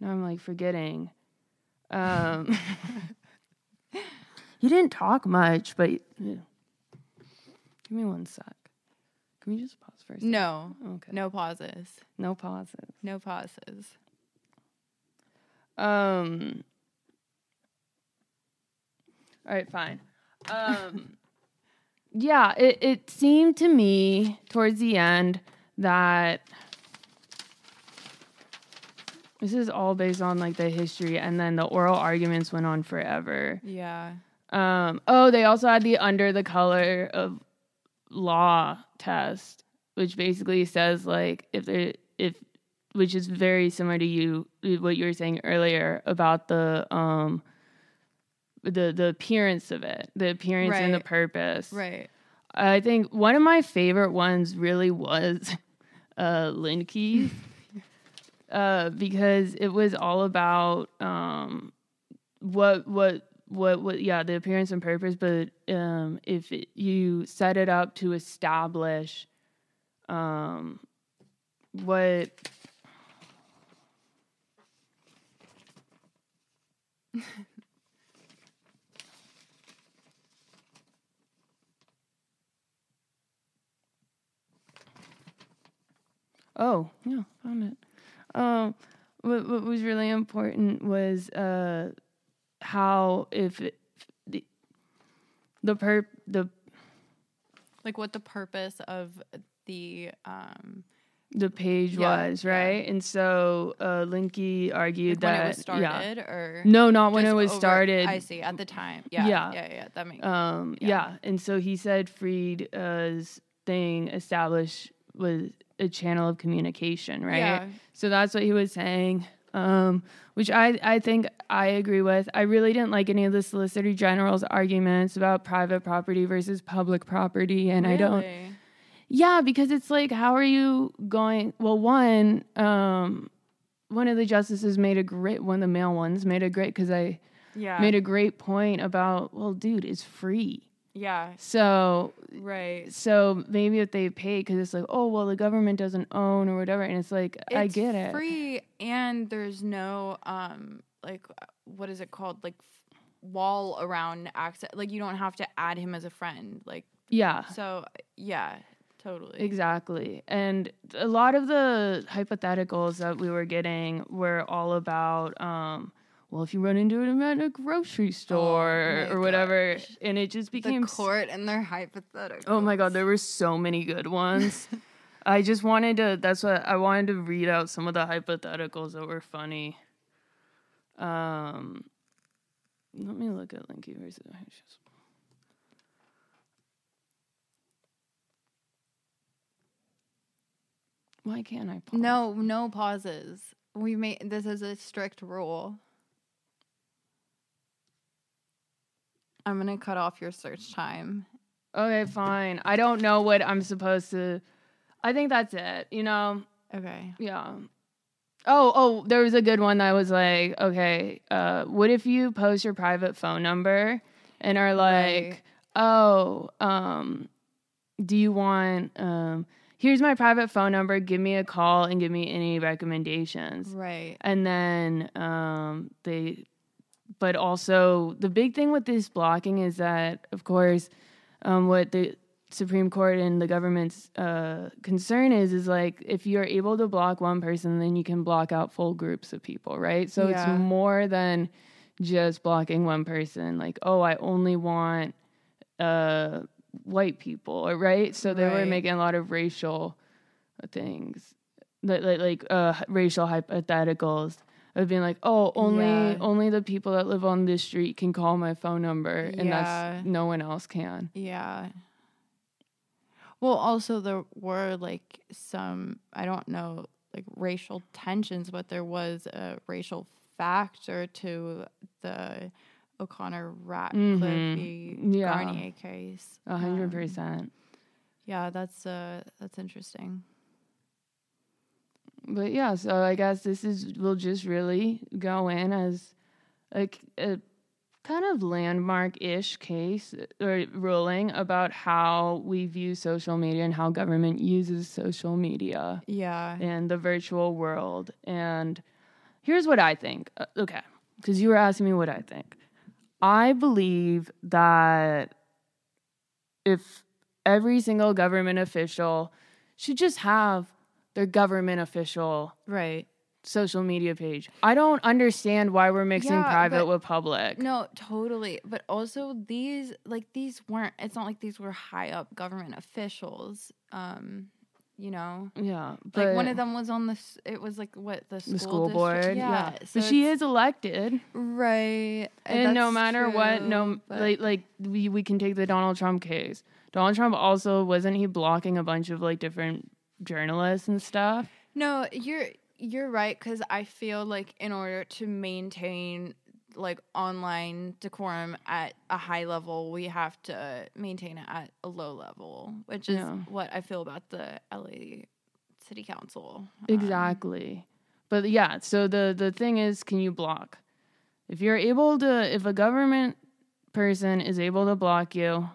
now i'm like forgetting um he didn't talk much but yeah. give me one sec can we just pause for a second? No. okay No pauses. no pauses No pauses. Um. All right, fine. Um. yeah, it it seemed to me towards the end that this is all based on like the history, and then the oral arguments went on forever. Yeah. Um. Oh, they also had the under the color of law test, which basically says like if they if which is very similar to you what you were saying earlier about the um the the appearance of it, the appearance and the purpose. Right. I think one of my favorite ones really was uh Lynn uh because it was all about um what what what what yeah the appearance and purpose but um if it, you set it up to establish um what Oh, yeah, found it. Um, what, what was really important was uh, how if it, the the per the Like what the purpose of the um the page Yeah, was yeah. right, and so uh, Lindke argued like when that it was started yeah, or no, not when it was over- started. I see. At the time. Yeah. Yeah. Yeah. Yeah. That makes Um, Yeah. yeah. and so he said Freed's thing established was a channel of communication, right? Yeah. So that's what he was saying, um, which I, I think I agree with. I really didn't like any of the Solicitor General's arguments about private property versus public property, and I don't. Yeah, because it's like, how are you going? Well, one, um, one of the justices made a great one of the male ones made a great because I Yeah. made a great point about well, dude, it's free. Yeah. So Right. so maybe if they pay because it's like oh well the government doesn't own or whatever and it's like I get it Free and there's no um like what is it called like wall around access. Like you don't have to add him as a friend. Like yeah so. Yeah. Totally. exactly and a lot of the hypotheticals that we were getting were all about um well if you run into it at a grocery store Oh or whatever gosh. and it just The became s- court and their hypothetical. oh my god there were so many good ones I just wanted to. That's what I wanted to read out some of the hypotheticals that were funny. Um, let me look at Lindke versus. Why can't I pause? No, no pauses. We made this is a strict rule. I'm gonna cut off your search time. Okay, fine. I don't know what I'm supposed to. I think that's it. You know. Okay. Yeah. Oh, oh, there was a good one that was like, okay, uh, what if you post your private phone number and are like, Right. oh, um, do you want, um, here's my private phone number, give me a call and give me any recommendations. Right. And then um, they, but also the big thing with this blocking is that, of course, um, what the Supreme Court and the government's uh, concern is is like if you're able to block one person, then you can block out full groups of people, right? So Yeah. it's more than just blocking one person. Like, oh, I only want uh, white people, right? So they were making a lot of racial things, like like, like uh, racial hypotheticals of being like, oh, only Yeah. only the people that live on this street can call my phone number, and Yeah. that's no one else can. Yeah. Well, also there were like some I don't know like racial tensions, but there was a racial factor to the O'Connor Ratcliff Mhm. v. Yeah. Garnier case. A hundred Um, percent. Yeah, that's uh that's interesting. But yeah, so I guess this is will just really go in as a, a kind of landmark ish case or ruling about how we view social media and how government uses social media Yeah. in the virtual world. And here's what I think. Uh, okay, because you were asking me what I think. I believe that if every single government official should just have their government official Right. social media page. I don't understand why we're mixing Yeah, private with public. No, totally. But also these like these weren't it's not like these were high up government officials. Um, you know. Yeah, but Like one of them was on the it was like what the school, the school board. Yeah, so but she is elected, right. and no that's matter what, no, like like we we can take the Donald Trump case. Donald Trump also wasn't he blocking a bunch of like different journalists and stuff. No, you're you're right because I feel like in order to maintain like online decorum at a high level, we have to maintain it at a low level, which is Yeah. what I feel about the LA City Council. Um, Exactly. But yeah, so the the thing is can you block? If you're able to if a government person is able to block you,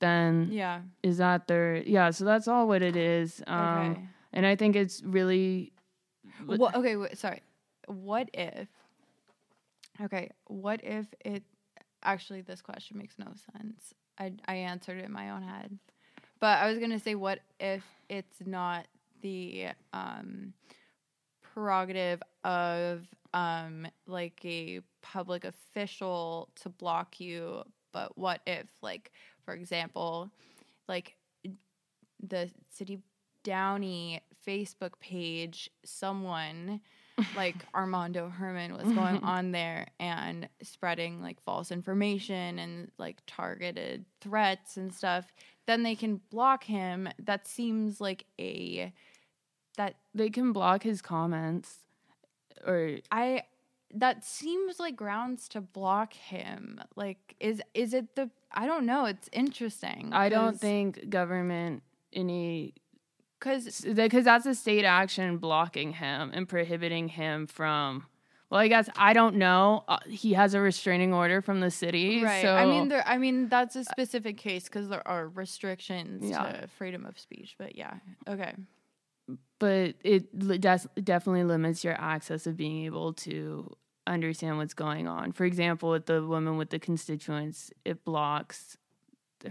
then yeah. is that their yeah, so that's all what it is. Um okay. and I think it's really What, okay, wait, sorry. What if? Okay, what if it? Actually, this question makes no sense. I I answered it in my own head, but I was gonna say, what if it's not the um prerogative of um like a public official to block you, but what if, like, for example, like the city Downey Facebook page, someone like Armando Herman was going on there and spreading like false information and like targeted threats and stuff, then they can block him. That seems like a that they can block his comments or I that seems like grounds to block him. Like is is it the I don't know, it's interesting. I don't think government any cuz because that's a state action blocking him and prohibiting him from well i guess i don't know uh, he has a restraining order from the city Right. so I mean, there. I mean, that's a specific case because there are restrictions Yeah. to freedom of speech. But yeah, okay. but it des- definitely limits your access of being able to understand what's going on for example with the woman with the constituents it blocks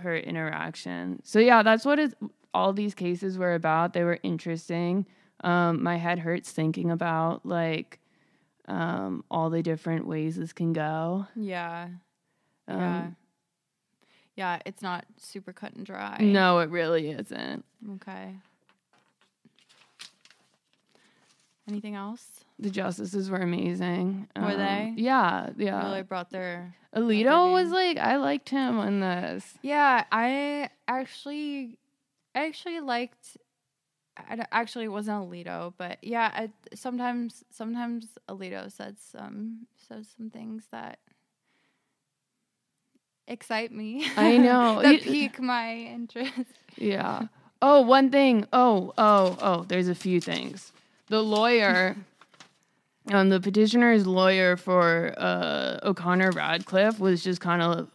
her interaction so yeah that's what it, all these cases were about they were interesting um, my head hurts thinking about like um, all the different ways this can go Yeah. um, yeah. Yeah. It's not super cut and dry. no it really isn't Okay. Anything else? the justices were amazing Were Um, they? yeah yeah Really brought their. alito was like i liked him in this Yeah, I actually, I actually liked. I actually it wasn't Alito, but yeah, I, sometimes sometimes Alito said some says some things that excite me. I know. that pique my interest. Yeah. Oh, one thing. Oh, oh, oh, there's a few things. The lawyer, um, the petitioner's lawyer for uh, O'Connor Ratcliff was just kind of,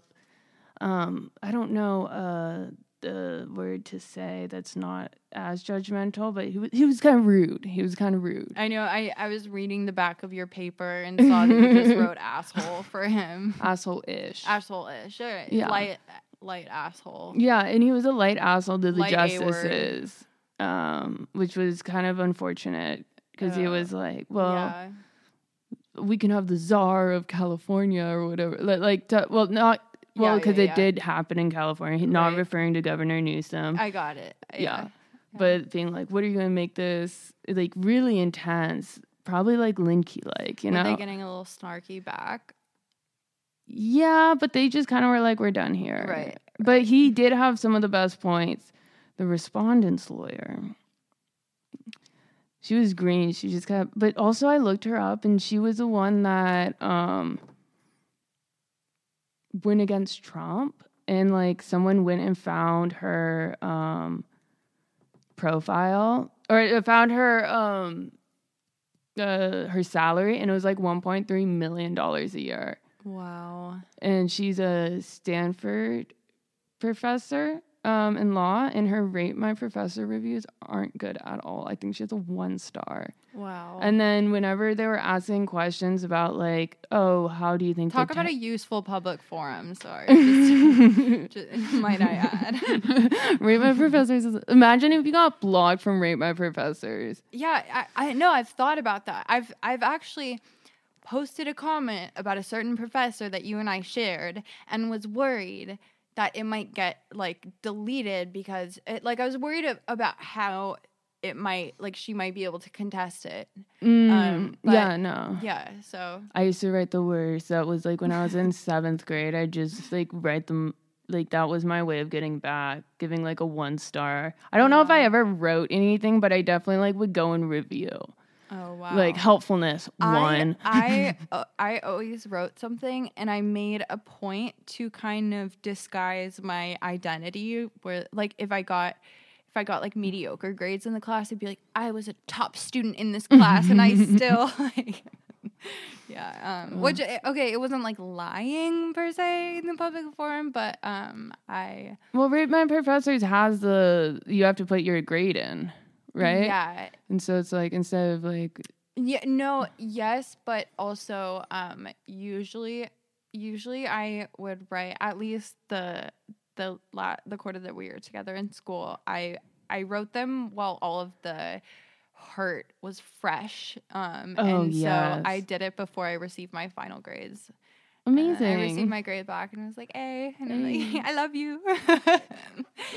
um, I don't know uh, the word to say that's not as judgmental, but he was, he was kind of rude. He was kind of rude. I know. I, I was reading the back of your paper and saw that you just wrote asshole for him. Asshole ish. Asshole ish. Yeah. Light light asshole. Yeah, and he was a light asshole to the Light justices, um, which was kind of unfortunate because he was like, well. yeah. we can have the czar of California or whatever. Like, like to, well, not well because yeah, it yeah. did happen in California. Not Right. referring to Governor Newsom, I got it. Yeah. but being like, what are you going to make this like really intense? Probably like Lindke, like you Were know. they getting a little snarky back? yeah, but they just kind of were like, we're done here, Right, But he did have some of the best points. The respondent's lawyer. She was green. She just kept, but also I looked her up, and she was the one that um went against Trump, and like someone went and found her um profile or found her um uh her salary, and it was like 1.3 million dollars a year, Wow. and she's a Stanford professor um, in law, and her rate my professor reviews aren't good at all. I think she has a one star. Wow. And then whenever they were asking questions about like, oh, how do you think Talk about a useful public forum. Sorry. Just, just, might I add? rate my professors? Is, imagine if you got blocked from rate my professors. Yeah, I, I know. I've thought about that. I've I've actually posted a comment about a certain professor that you and I shared, and was worried that it might get like deleted because it, like I was worried a- about how it might like she might be able to contest it. Mm, Um, but- yeah, no. Yeah. So I used to write the worst. That was like when I was in seventh grade. I just like write them. Like that was my way of getting back, giving like a one star. I don't know if I ever wrote anything, but I definitely like would go and review. Oh wow. Like helpfulness one. I I, uh, I always wrote something and I made a point to kind of disguise my identity where like if I got if I got like mediocre grades in the class, I'd be like, I was a top student in this class and I still like Yeah. Um which eh, okay, it wasn't like lying per se in the public forum, but um I well, my professors has the you have to put your grade in, right? Yeah. And so it's like instead of like Yeah, no, yes, but also um usually usually I would write at least the the la- the quarter that we were together in school. I I wrote them while all of the hurt was fresh. Um Oh, and yes. so I did it before I received my final grades. Amazing. I received my grade back and I was like, "Hey," and I'm Hey. like, "I love you."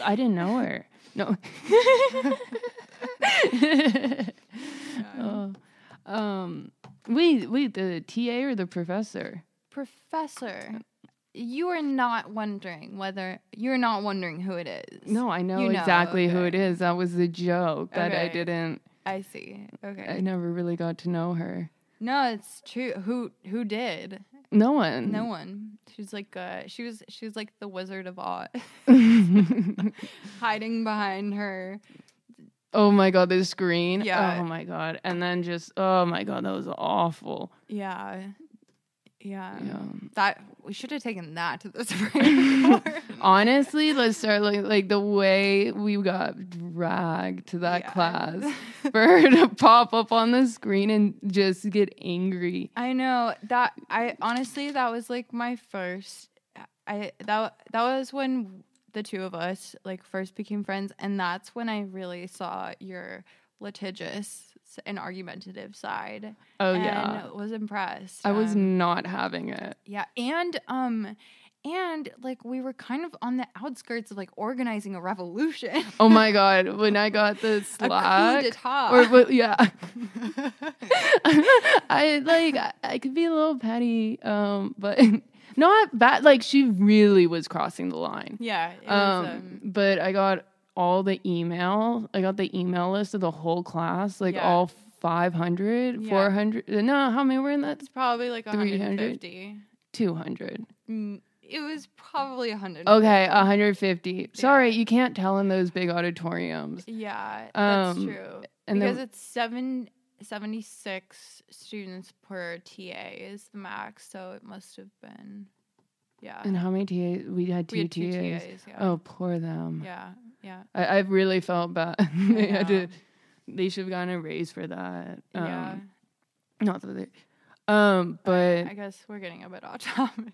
I didn't know her. No. oh. Um. Wait, wait. The TA or the professor? Professor, you are not wondering whether you're not wondering who it is. No, I know, You know, exactly who it is. That was the joke that I didn't. I see. Okay. I never really got to know her. No, it's true. Who who did? No one. No one. She's like uh she was she was like the Wizard of Oz, hiding behind her. oh my god, the screen. Yeah. Oh my god. And then just oh my god, that was awful. Yeah. Yeah. Yeah. That we should have taken that to the Supreme Court. Honestly, let's start like like the way we got dragged to that Yeah. class for her to pop up on the screen and just get angry. I know that I honestly that was like my first I that that was when the two of us like first became friends and that's when I really saw your litigious and argumentative side. Oh and yeah. was impressed. I was Um, not having it. yeah, and um and like we were kind of on the outskirts of like organizing a revolution. Oh my god, when I got the Slack or but yeah. I like I, I could be a little petty um but not bad like she really was crossing the line. yeah, Um, was, um, but I got all the email. I got the email list of the whole class, like Yeah. all 500, Yeah. 400. No, how many were in that? it's probably like 300? 200. Mm, It was probably 100. Okay, 150. Sorry, you can't tell in those big auditoriums. Yeah, that's Um, true. and because then- it's seven 76 students per TA is the max, so it must have been, yeah. And how many TAs? We had two we had two TAs. TAs, yeah. Oh, poor them. Yeah, yeah. I, I really felt bad. they had to. They should have gotten a raise for that. Um, yeah. Not that they. Um, but I guess we're getting a bit off topic.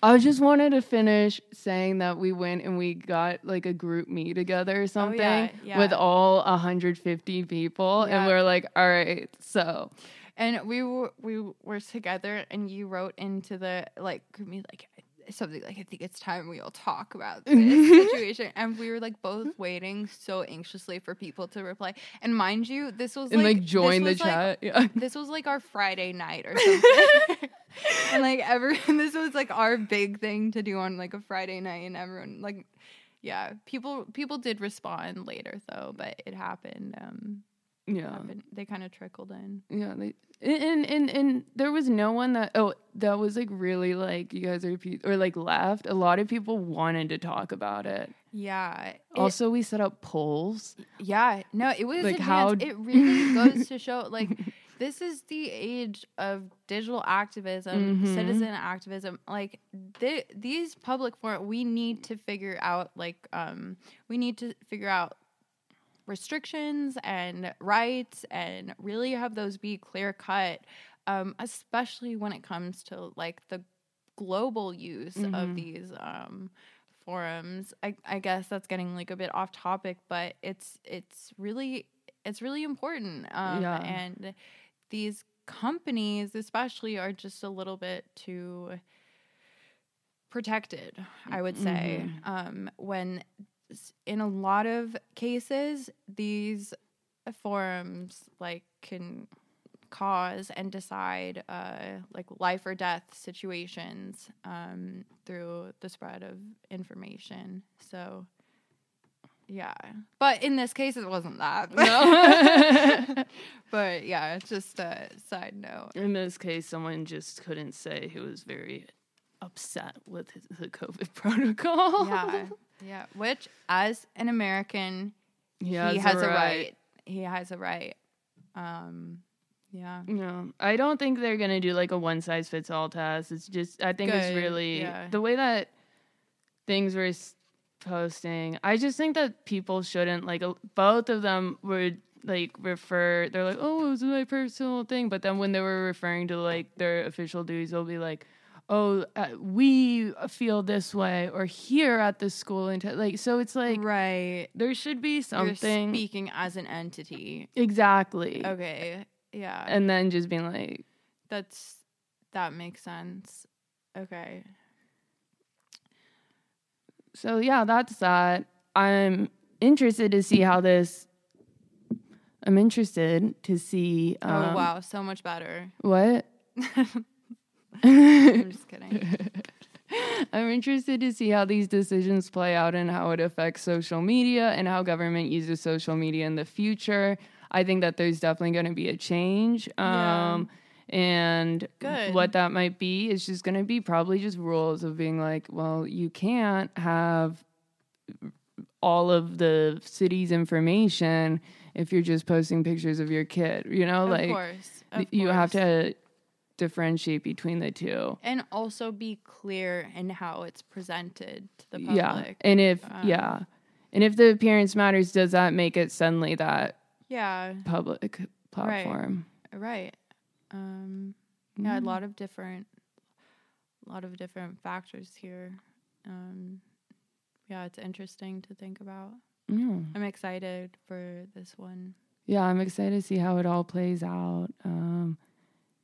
I just wanted to finish saying that we went and we got like a GroupMe together or something Oh, yeah, with yeah. all 150 people, and we're like, all right, so And we were we were together, and you wrote into the like GroupMe like something like I think it's time we all talk about this situation, and we were like both waiting so anxiously for people to reply. And mind you, this was and like, like, join the like, chat. yeah. this was like our Friday night or something. and like everyone this was like our big thing to do on like a Friday night and everyone like yeah, people people did respond later though, but it happened. Um Yeah. happened. they kind of trickled in. Yeah, they and, and and there was no one that oh that was like really like you guys are or like left. A lot of people wanted to talk about it. Yeah. it- also, we set up polls. yeah, no, it was like, advanced. how- it really goes to show like this is the age of digital activism, Mhm. citizen activism. Like th- these public forum, we need to figure out like um we need to figure out restrictions and rights and really have those be clear cut um especially when it comes to like the global use of Mhm. these um forums I, I guess that's getting like a bit off topic but it's it's really it's really important um Yeah. and these companies especially are just a little bit too protected i would say um when in a lot of cases these forums like can cause and decide uh like life or death situations um through the spread of information so yeah but in this case it wasn't that No. but yeah it's just a side note In this case, someone just couldn't say he was very upset with the COVID protocol. yeah yeah which as an american he he has a right. He has a right. Um, yeah. No, I don't think they're gonna do like a one size fits all test. It's just I think it's really yeah. the way that things were posting. I just think that people shouldn't like both of them would like refer. They're like, oh, it was my personal thing, but then when they were referring to like their official duties, they'll be like. Oh, uh, we feel this way, or here at the school, and like so. It's like right. there should be You're something speaking as an entity. exactly, Okay. Yeah. and then just being like, That's that makes sense. Okay. So yeah, that's that. I'm interested to see how this. I'm interested to see. Um, oh wow, so much better. What? I'm just kidding. I'm interested to see how these decisions play out and how it affects social media and how government uses social media in the future. I think that there's definitely going to be a change. Yeah. Um, and Good. what that might be is just going to be probably just rules of being like, well, you can't have all of the city's information if you're just posting pictures of your kid. You know, of like course. You have to differentiate between the two. and also be clear in how it's presented to the public Yeah. And if Um, yeah. And if the appearance matters, does that make it suddenly that Yeah. public platform? Right. Um, yeah, a Mm. lot of different, a lot of different factors here. Um, yeah, it's interesting to think about. Yeah. I'm excited for this one. Yeah, I'm excited to see how it all plays out. Um,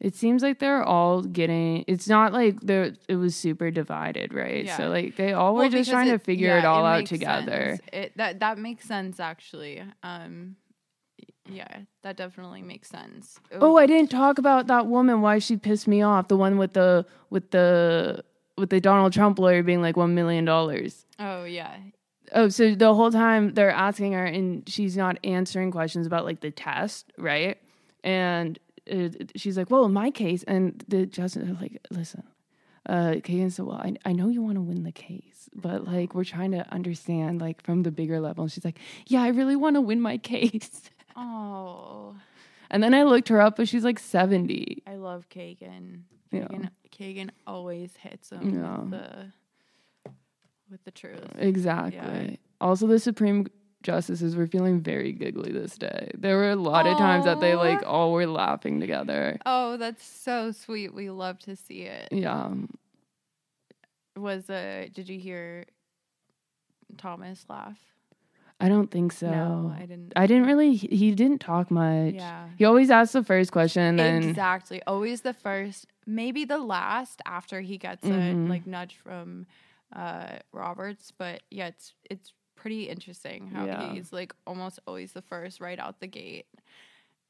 it seems like they're all getting. It's not like they're. It was super divided, right? Yeah. So like they all were just trying to figure yeah, it all out together. It that that makes sense actually. Um, yeah, that definitely makes sense. Oh, I didn't talk about that woman. Why she pissed me off? The one with the with the with the Donald Trump lawyer being like one million dollars. Oh yeah, Oh, so the whole time they're asking her, and she's not answering questions about like the test, right? And uh, she's like, "Well, in my case," and the justice is like, "Listen." Uh, Kagan said, "Well, I, I know you want to win the case, but like we're trying to understand like from the bigger level." And she's like, "Yeah, I really want to win my case." Oh, And then I looked her up, but she's like 70. I love Kagan. Yeah. Kagan, Kagan always hits him Yeah. with the with the truth. Exactly. Also, the Supreme Justices were feeling very giggly this day. There were a lot of times that they like all were laughing together. Oh, that's so sweet. We love to see it. Yeah. Was uh did you hear Thomas laugh? I don't think so. No, I didn't. I didn't really, he he didn't talk much. Yeah. He always asked the first question exactly. Always the first, maybe the last after he gets a Mhm. like nudge from uh Roberts, but yeah, it's it's pretty interesting how Yeah. he's like almost always the first right out the gate.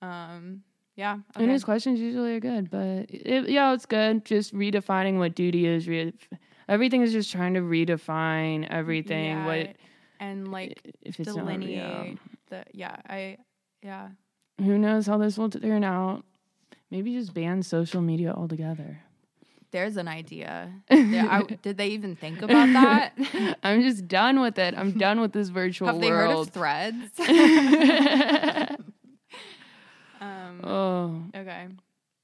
Um yeah. and okay. his questions usually are good, but it, yeah, it's good. Just redefining what duty is. Re- everything is just trying to redefine everything. Yeah, What and like if it's not delineate the yeah, I yeah. Who knows how this will turn out? Maybe just ban social media altogether. There's an idea. There- I- did they even think about that? I'm just done with it. I'm done with this virtual Have they heard of world. threads? um, oh, okay.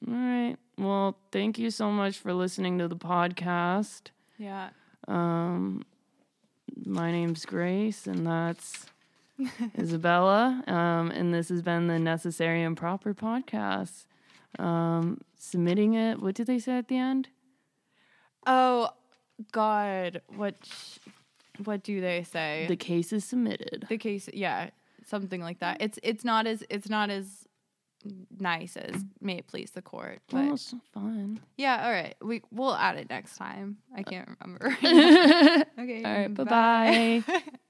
all right. Well, thank you so much for listening to the podcast. Yeah. Um, my name's Grace, and that's Isabella. Um, and this has been the Necessary and Proper podcast. Um, submitting it. What did they say at the end? Oh God, what what do they say? The case is submitted. the case, yeah, something like that. It's it's not as it's not as nice as may it please the court, but Well, it's fun. yeah. All right, we we'll add it next time. I can't remember. all okay. right. Bye bye.